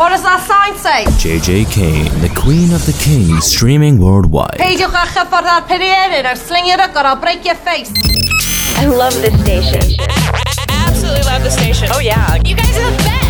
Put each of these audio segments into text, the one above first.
What does that sign say? JJ Kane, the Queen of the Kings, streaming worldwide. Peidiwch â chyffordd ar peiriannau or sling your hook or I'll break your face. I love this station. I Absolutely love the station. Oh yeah, you guys are the best, best,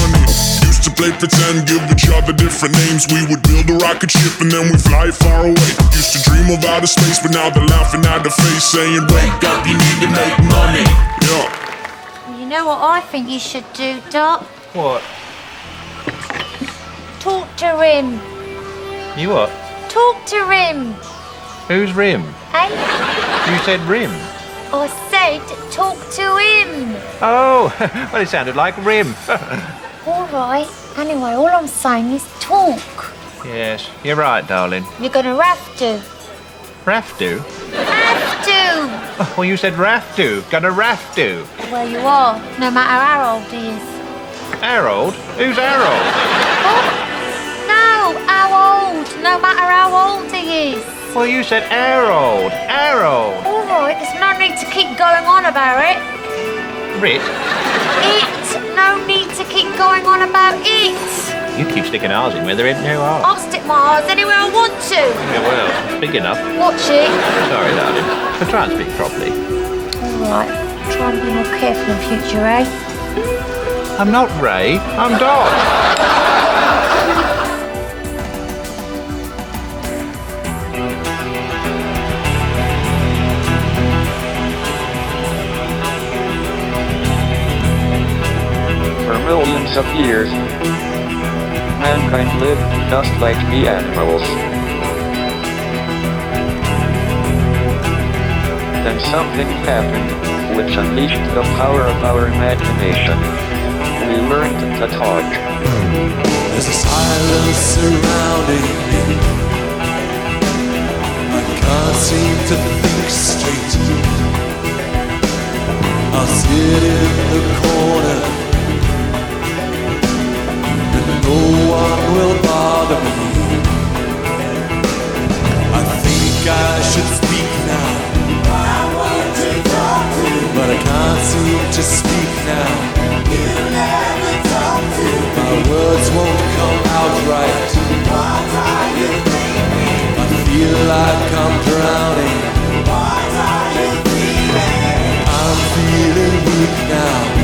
Used to play pretend, give each other different names. We would build a rocket ship and then we fly far away. Used to dream of outer space, but now they're laughing at the face, saying, Wake up, you need to make money. Yeah. You know what I think you should do, Doc? What? Talk to Rim. You what? Talk to Rim. Who's Rim? Eh? You said Rim. I said talk to him. Oh, well, it sounded like Rim. All right. Anyway, all I'm saying is talk. yes, you're right, darling. You're gonna have to. Raftu? Have to. Oh, well, you said Raftu. Gonna Raftu. Where you are, no matter how old he is. Harold? Who's Harold? Oh, no, how old, no matter how old he is. Well, you said Harold. Harold. All right, there's no need to keep going on about it. Rit, It, no need to keep going on about it. you keep sticking ours in where there ain't no ours. I'll stick my eyes anywhere I want to. Yeah, well, big enough. Watch it. Sorry, darling. But try and speak properly. All right, try and be more careful in future, eh? I'm not Ray. I'm Doc. Millions of years, mankind lived just like the animals. Then something happened, which unleashed the power of our imagination. we learned to talk. There's a silence surrounding me. I can't seem to think straight. I'll sit in the corner no one will bother me. I think I should speak now. But I can't seem to speak now. My words won't come out right. I feel like I'm drowning. I'm feeling weak now.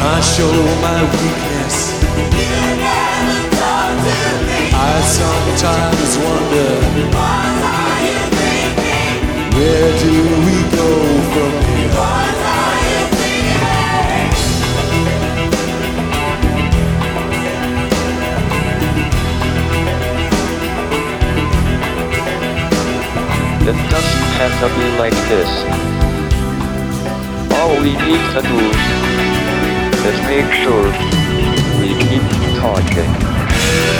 I show my weakness. I sometimes wonder where do we go from here? It doesn't have to be like this. All we need to do is make sure we keep talking.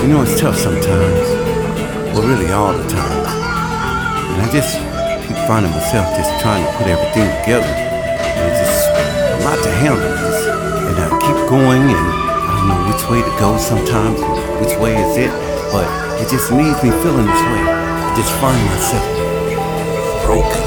You know, it's tough sometimes. Well, really, all the time. And I just keep finding myself just trying to put everything together. And it's just a lot to handle. Just, and I keep going, and I don't know which way to go sometimes, which way is it, but it just leaves me feeling this way. I just find myself broken.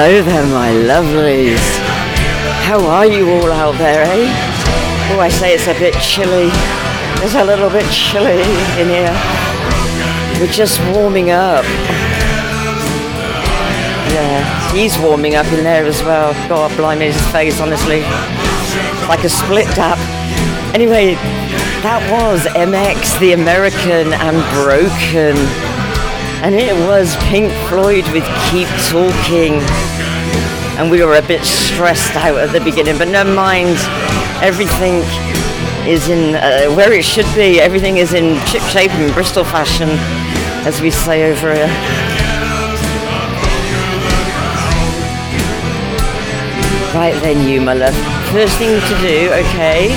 Hello there, my lovelies. How are you all out there, eh? Oh, I say it's a bit chilly. It's a little bit chilly in here. We're just warming up. Yeah, he's warming up in there as well. God, blimey, his face, honestly. Like a split tap. Anyway, that was MX, the American and Broken. And it was Pink Floyd with Keep Talking. And we were a bit stressed out at the beginning, but never mind. Everything is in uh, where it should be. Everything is in chip shape and Bristol fashion, as we say over here. Right then, you, my love. First thing to do, okay,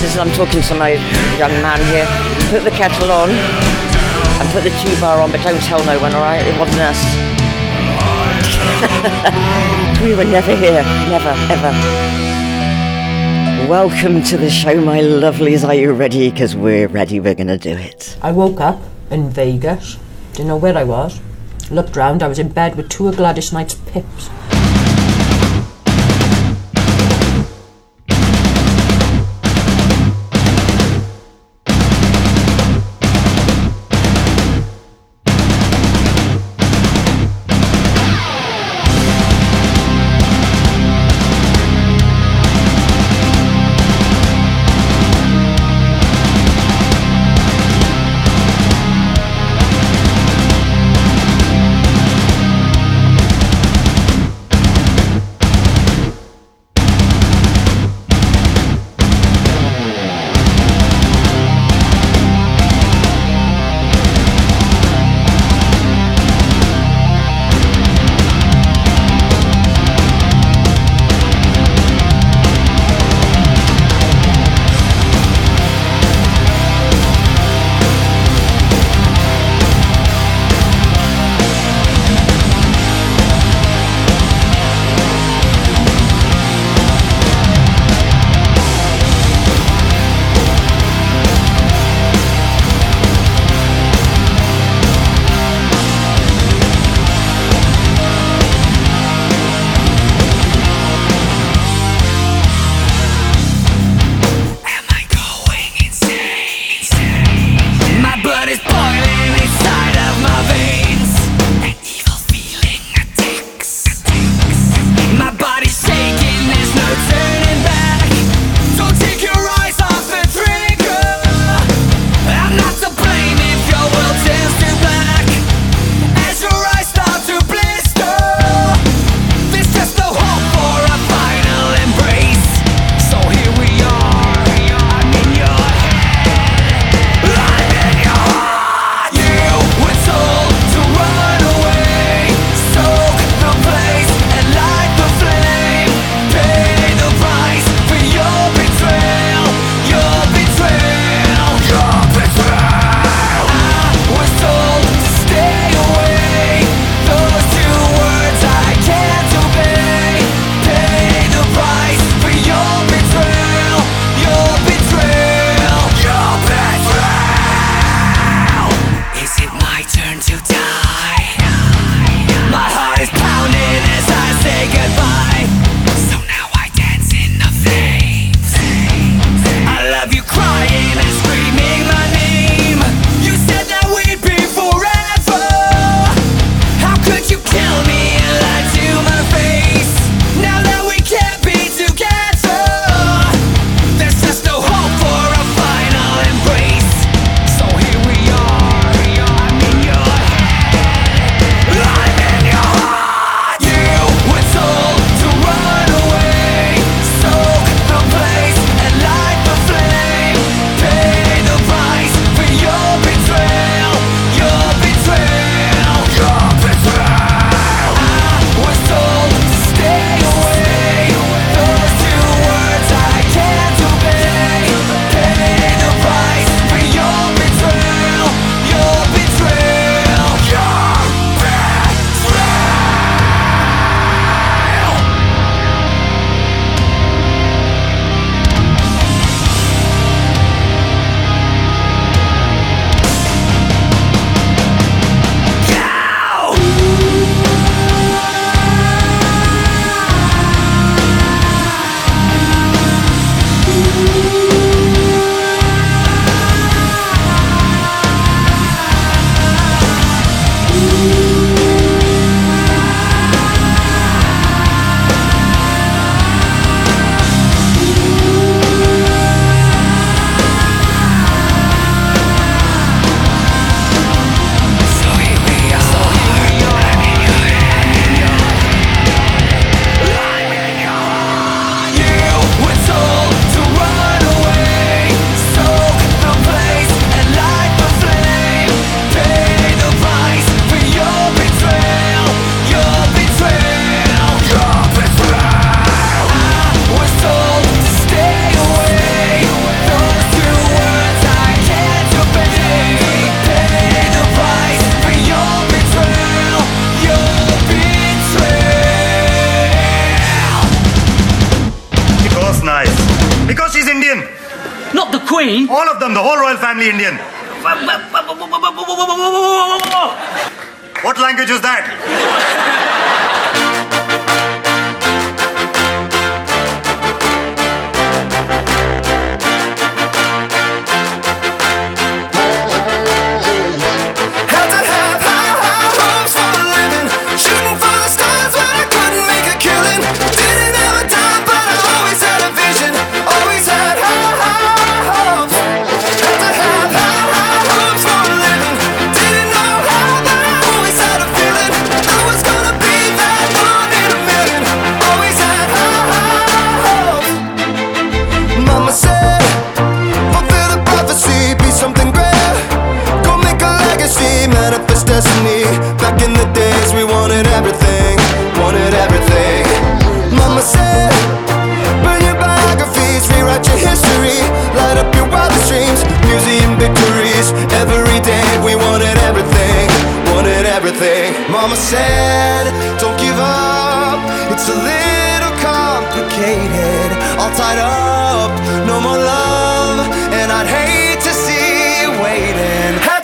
this is I'm talking to my young man here. Put the kettle on and put the two bar on, but don't tell no one, alright? It wasn't us. we were never here, never, ever. Welcome to the show, my lovelies. Are you ready? Because we're ready, we're gonna do it. I woke up in Vegas, didn't know where I was. Looked round, I was in bed with two of Gladys Knight's pips. only Indian. What language is that? It's a little complicated, all tied up, no more love, and I'd hate to see you waiting.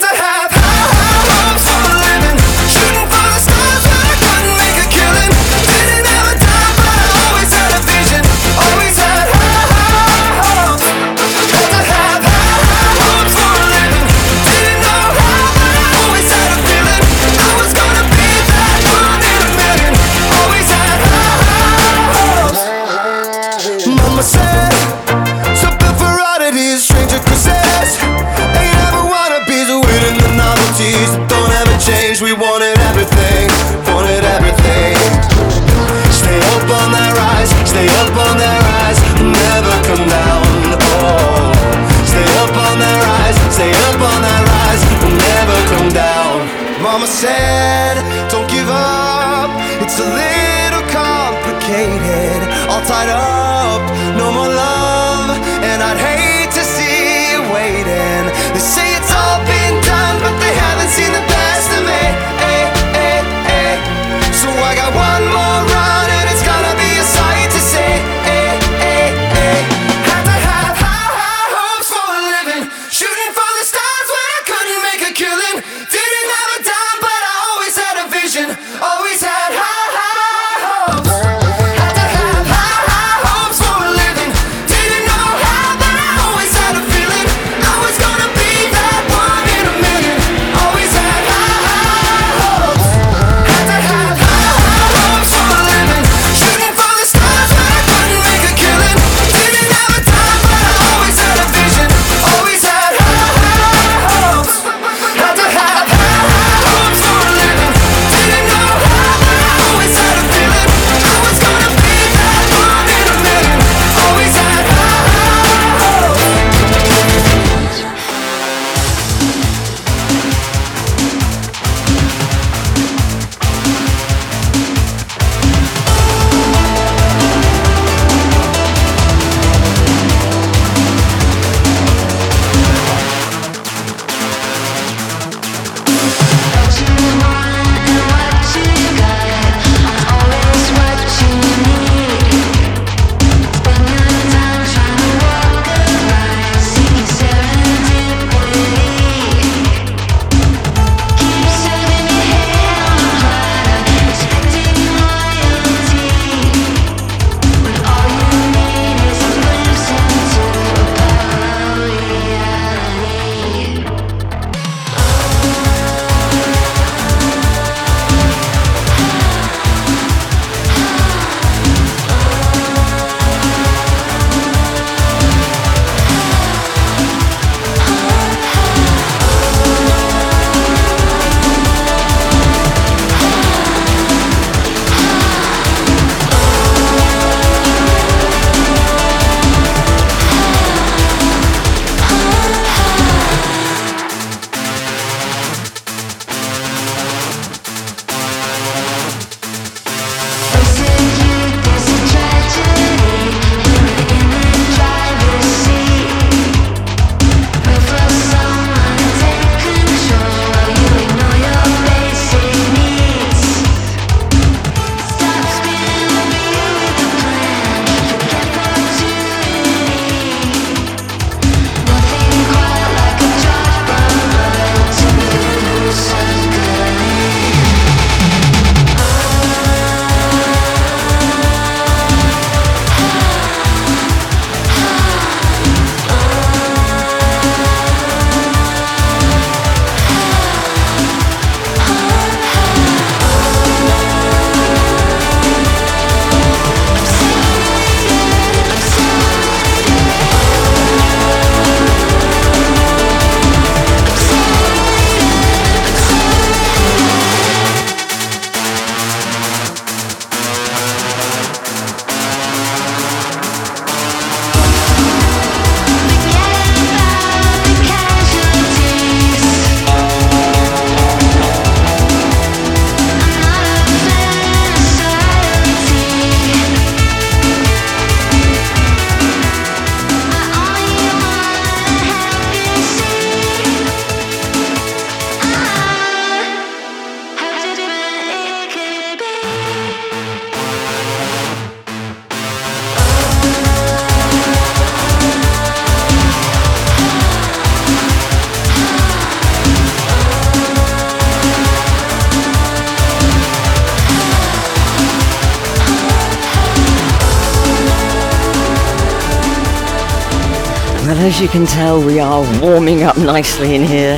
As you can tell, we are warming up nicely in here.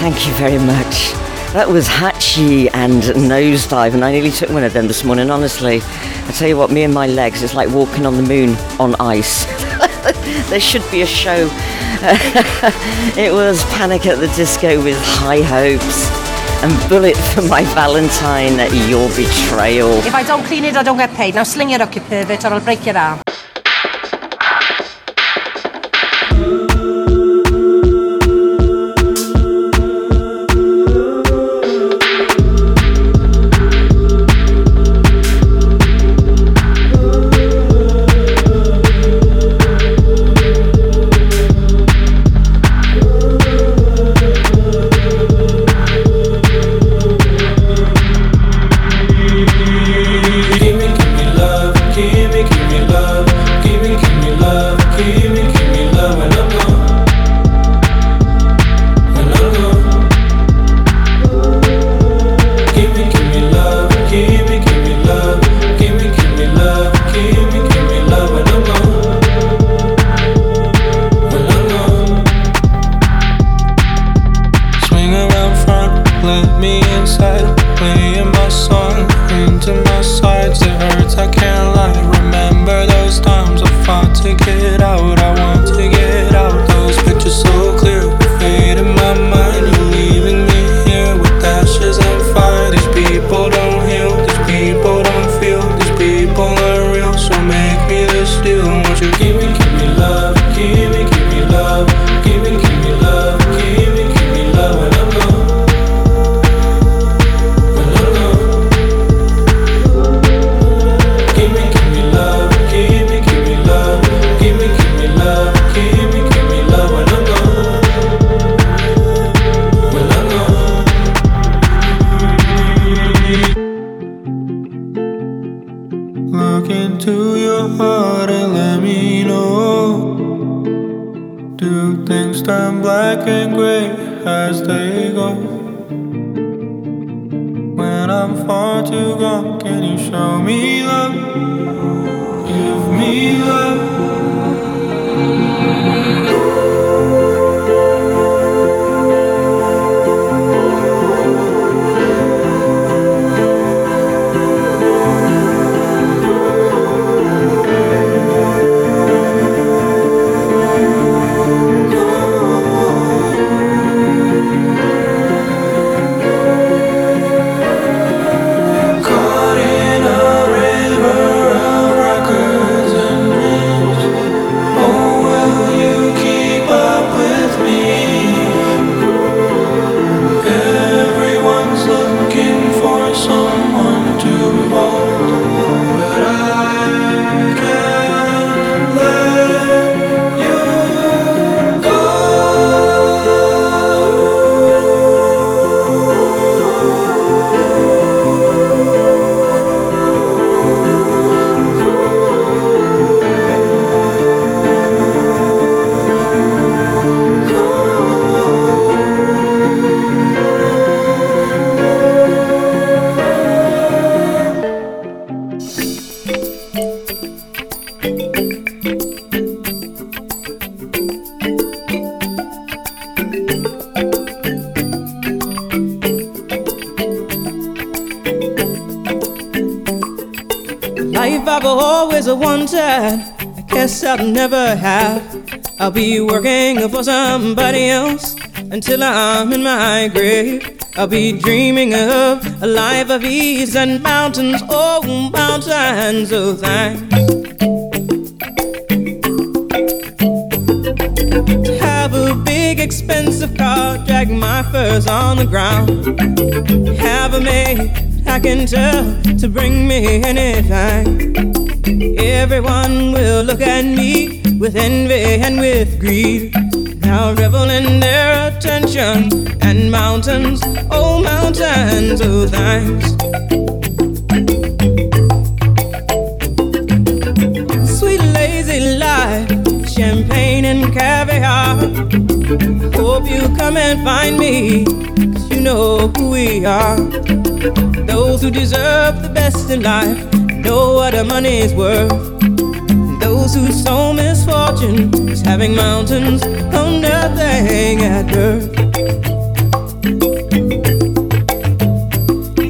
Thank you very much. That was Hatchie and Nosedive, and I nearly took one of them this morning, honestly. I tell you what, me and my legs, it's like walking on the moon on ice. there should be a show. it was Panic at the Disco with High Hopes and Bullet for My Valentine, Your Betrayal. If I don't clean it, I don't get paid. Now sling it up, you pervert, or I'll break your arm. Look into your heart and let me know. Do things turn black and gray as they go? When I'm far too gone, can you show me love? Give me love. I'll never have. I'll be working for somebody else until I'm in my grave. I'll be dreaming of a life of ease and mountains, oh, mountains of thanks. Have a big expensive car, drag my furs on the ground. Have a maid I can tell to bring me anything. Everyone will look at me with envy and with greed. Now revel in their attention and mountains, oh mountains, oh thanks. Sweet lazy life, champagne and caviar. Hope you come and find me, cause you know who we are. Those who deserve the best in life know what her money's worth. And those who sow misfortune is having mountains on nothing at birth.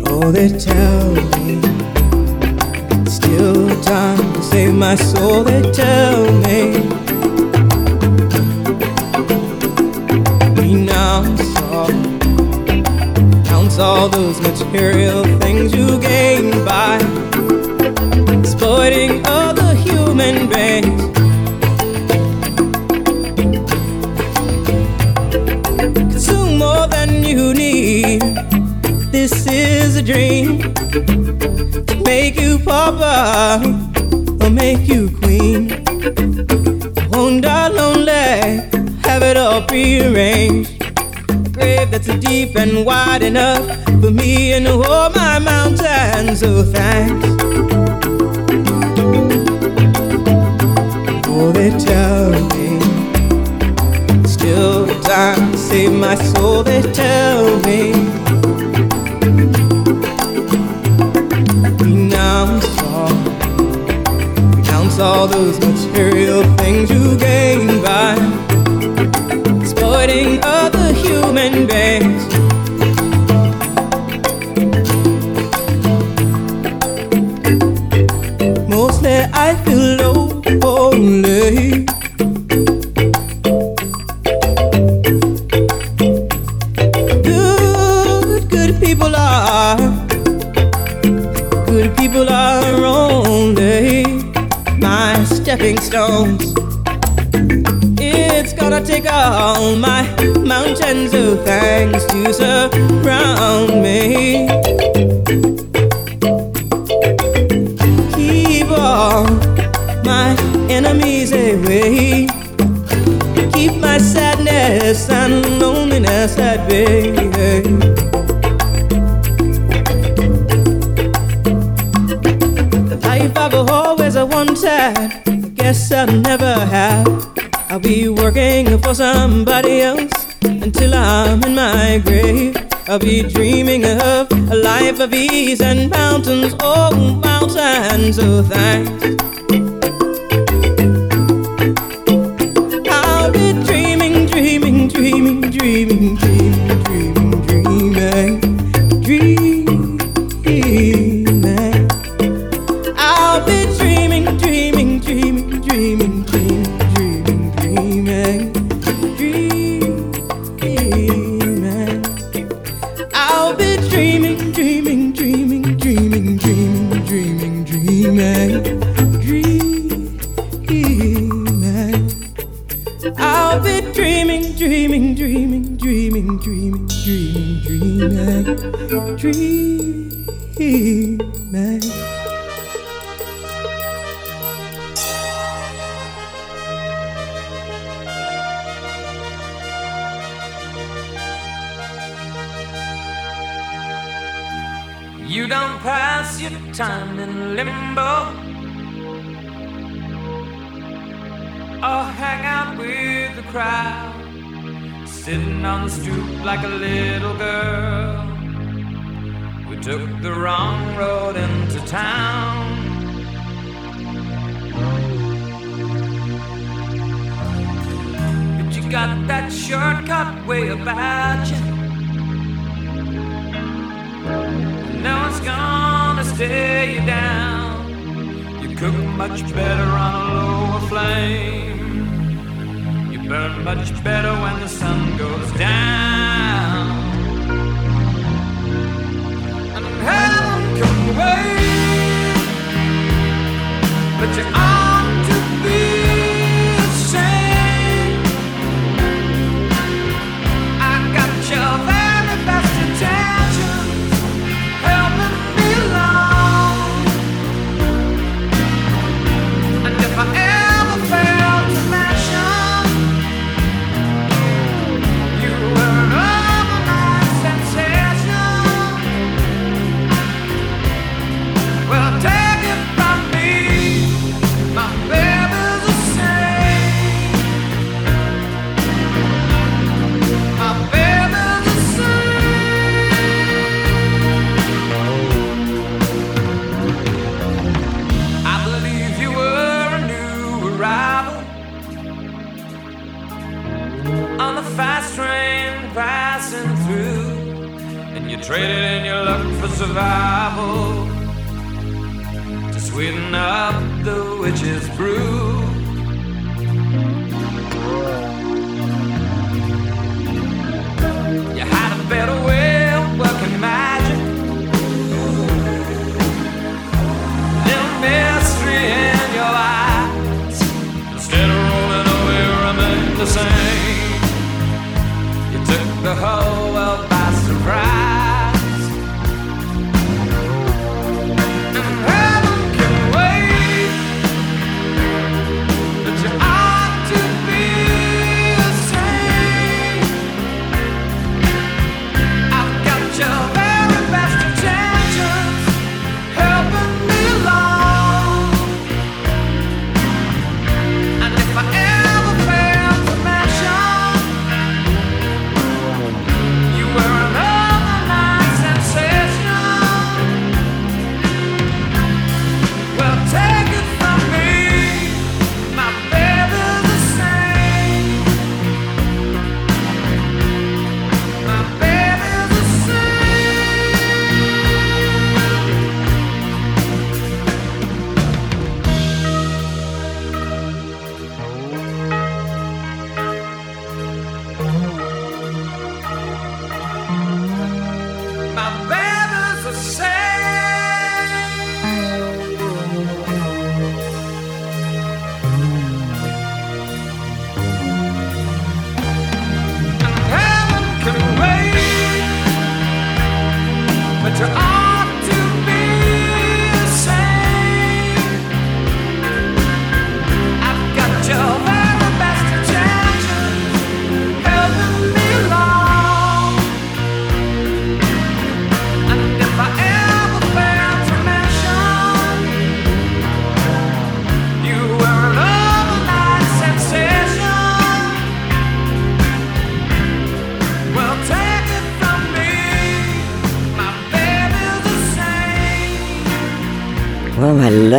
Oh, they tell me it's still time to save my soul. They tell me. all those material things you gain by avoiding other human beings. Consume more than you need. This is a dream to make you papa or make you queen. Won't die lonely, have it all prearranged. Grave that's deep and wide enough for me and all my mountains. Oh, thanks.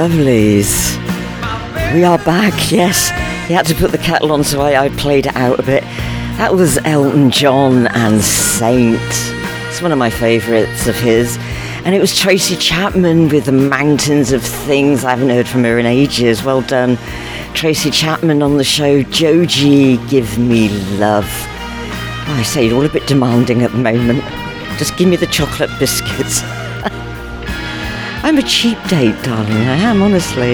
Lovelies. We are back, yes. He had to put the kettle on, so I, I played it out a bit. That was Elton John and Saint. It's one of my favourites of his. And it was Tracy Chapman with the Mountains of Things. I haven't heard from her in ages. Well done, Tracy Chapman on the show. Joji, give me love. Oh, I say you're all a bit demanding at the moment. Just give me the chocolate biscuits. I'm a cheap date, darling. I am, honestly.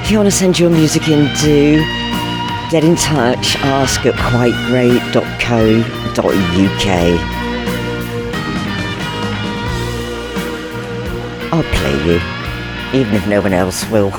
If you want to send your music in, do get in touch. Ask at quitegreat.co.uk. I'll play you, even if no one else will.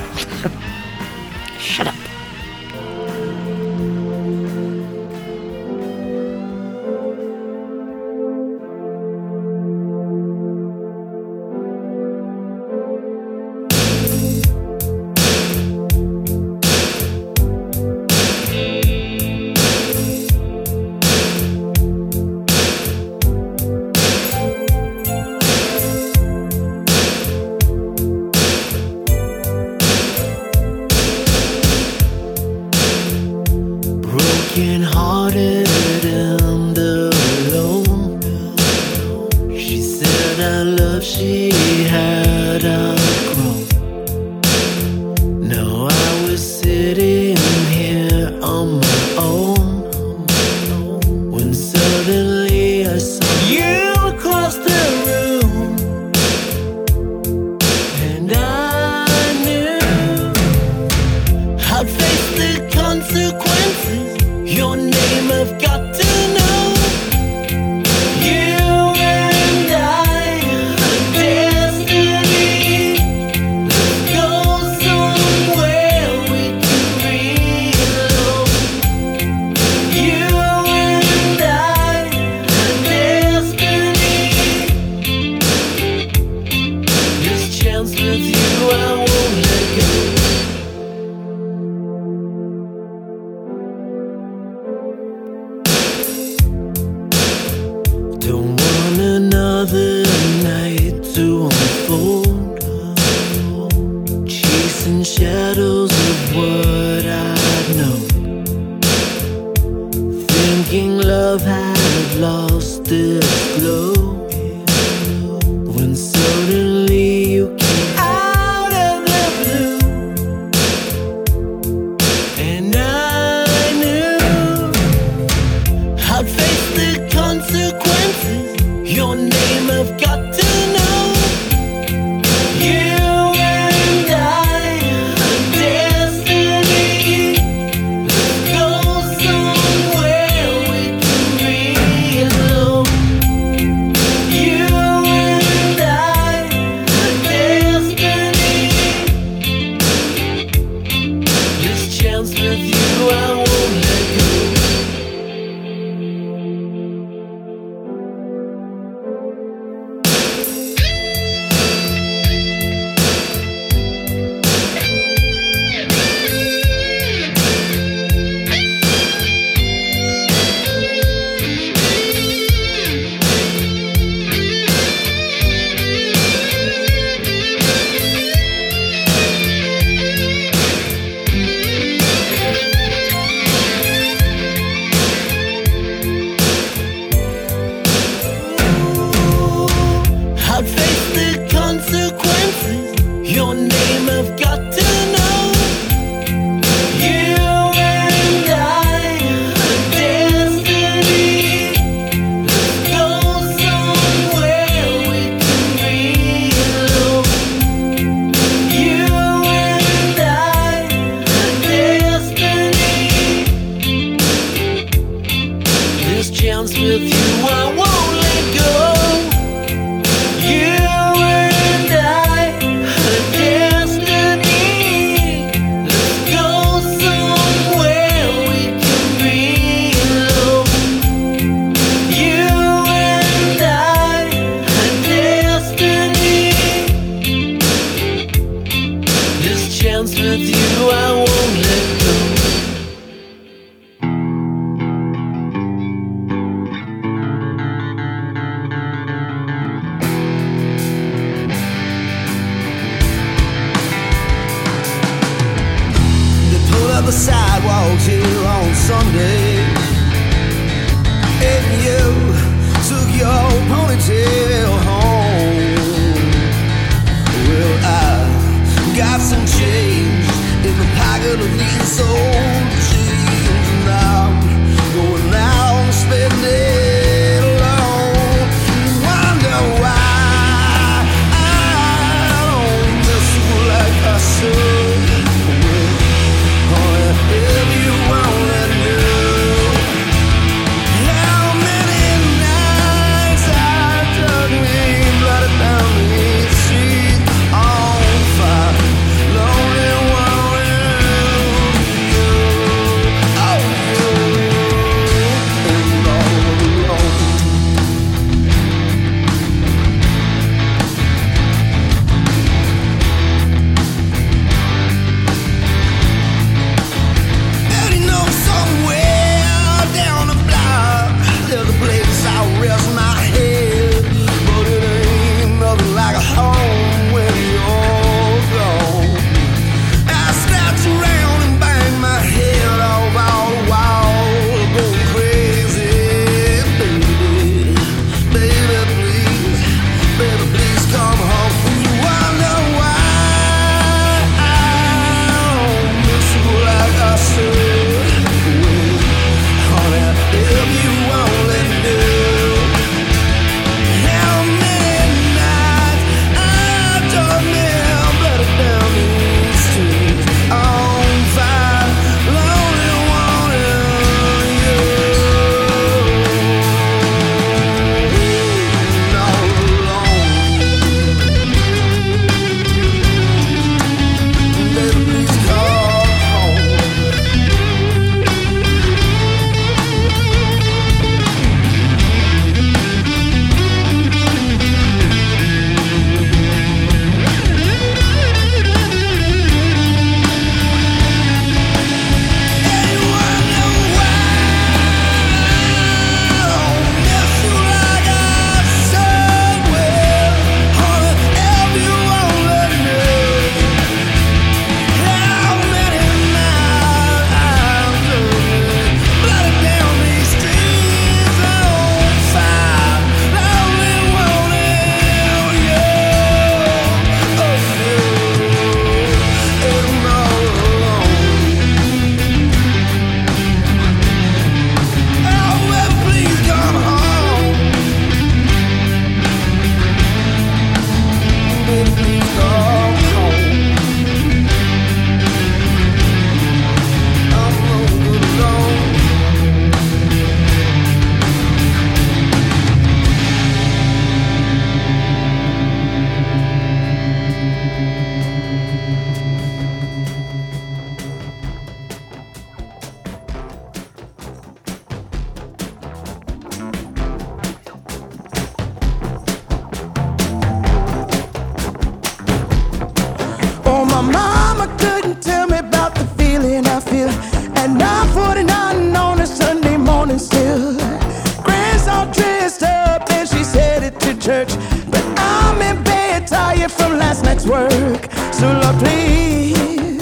From last night's work. So Lord, please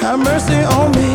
have mercy on me.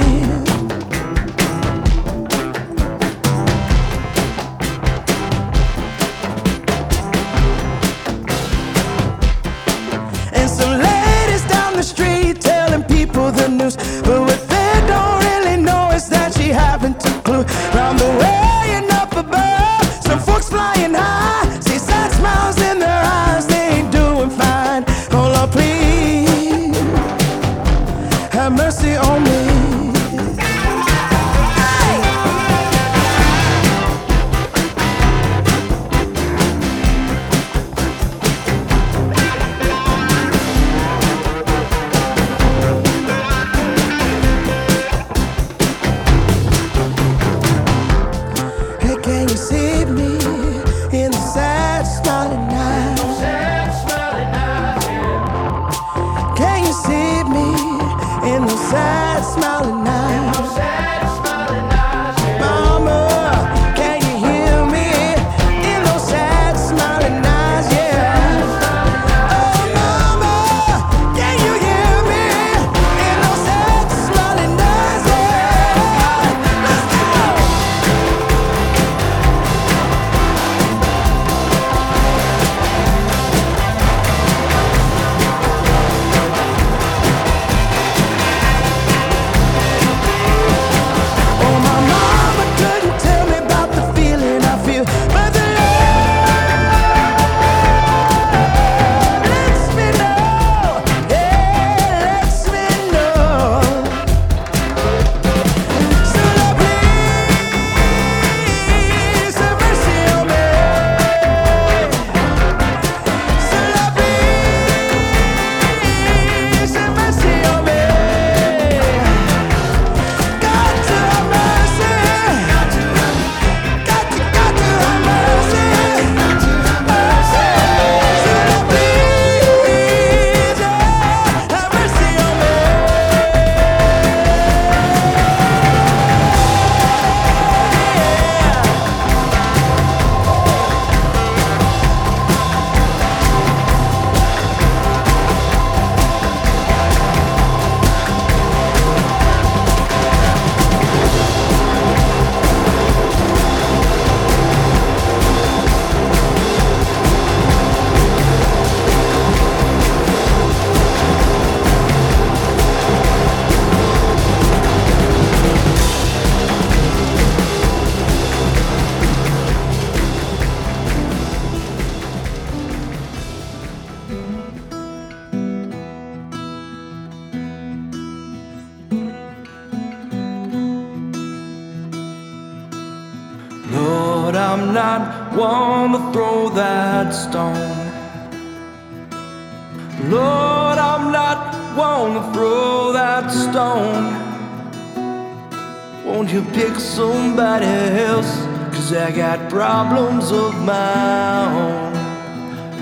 Of my own.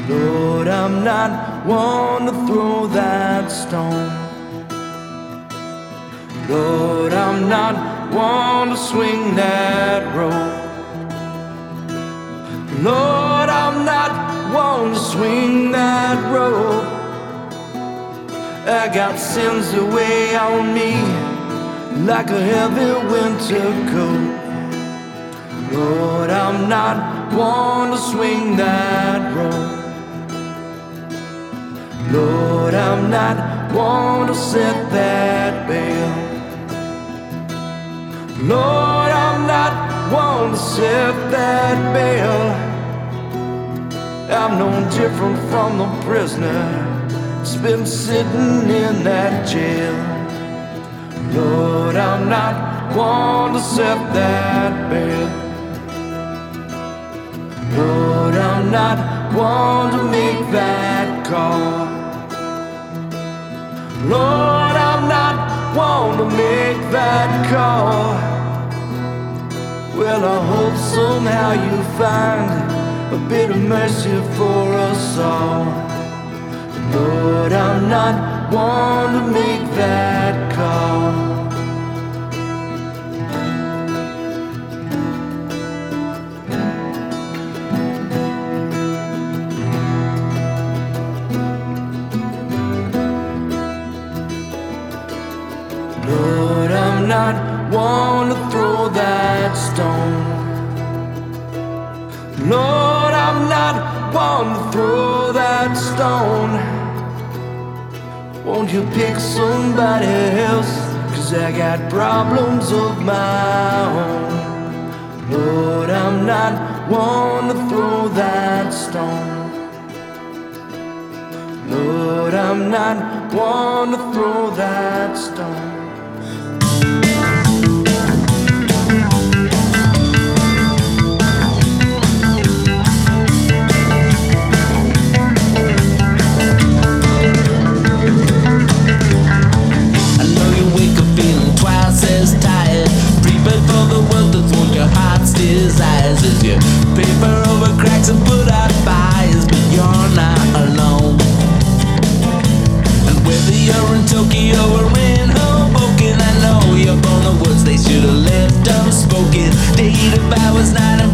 Lord, I'm not one to throw that stone. Lord, I'm not one to swing that rope. Lord, I'm not one to swing that rope. I got sins that weigh on me like a heavy winter coat. Lord, I'm not one to swing that rope. Lord, I'm not one to set that bail. Lord, I'm not one to set that bail. I'm no different from the prisoner that's been sitting in that jail. Lord, I'm not one to set that bail. Lord, I'm not one to make that call. Lord, I'm not one to make that call. Well, I hope somehow you find a bit of mercy for us all. Lord, I'm not one to make that call. wanna throw that stone. Lord, I'm not one to throw that stone. Won't you pick somebody else? Cause I got problems of my own. Lord, I'm not one to throw that stone. Lord, I'm not one to throw that stone. desires as you paper over cracks and put out fires, but you're not alone. And whether you're in Tokyo or in Hoboken, I know you're born the words they should have left unspoken. Date of hours, night and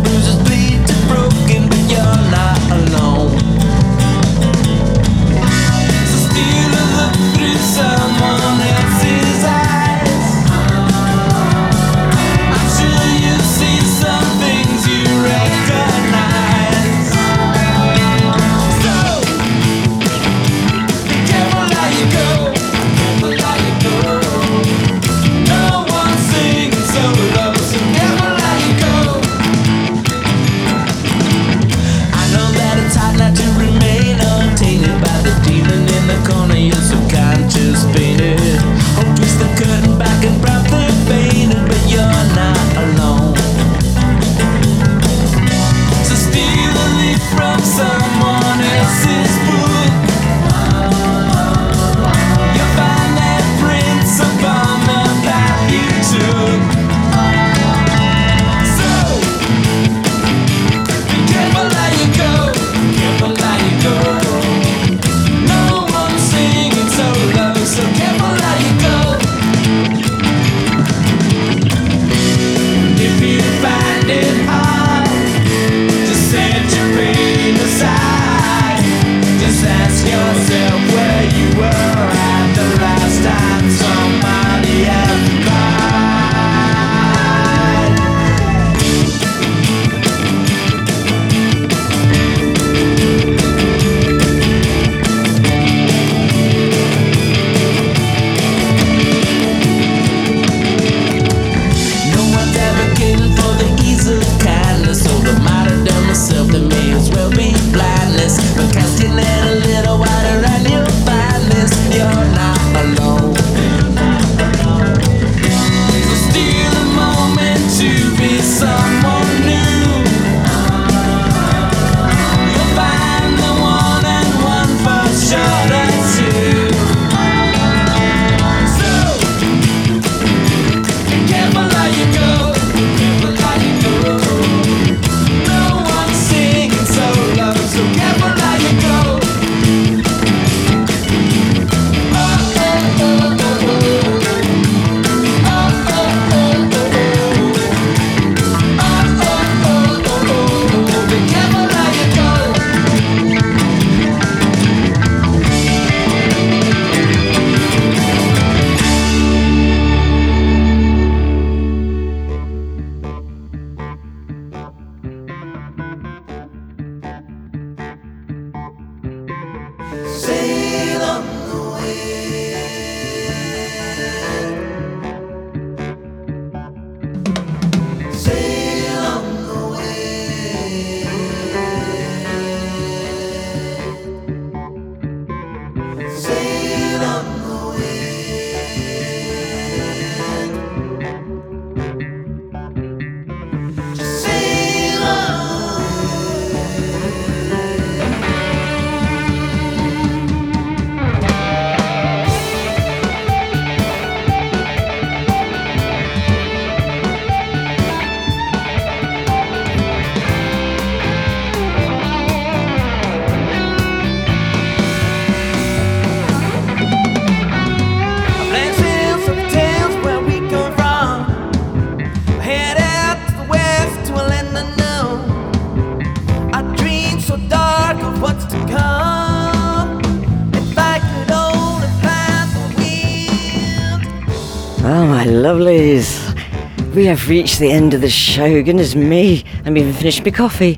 have reached the end of the show. Goodness me, I've even finished my coffee.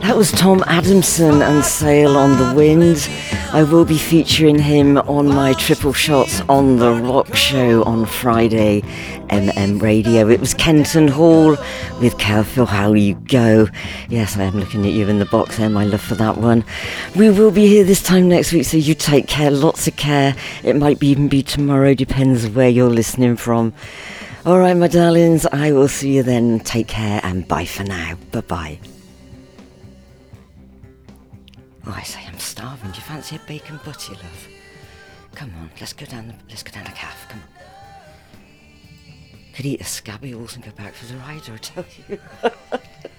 That was Tom Adamson and Sail on the Wind. I will be featuring him on my Triple Shots on the Rock show on Friday, MM Radio. It was Kenton Hall with Careful How You Go. Yes, I am looking at you in the box there, my love for that one. We will be here this time next week, so you take care, lots of care. It might be even be tomorrow, depends where you're listening from. All right, my darlings, I will see you then. Take care and bye for now. Bye bye. Oh, I say I'm starving. Do you fancy a bacon butty, love? Come on, let's go down the let's go down the calf. Come on. Could eat a scabby horse and go back for the ride. I tell you.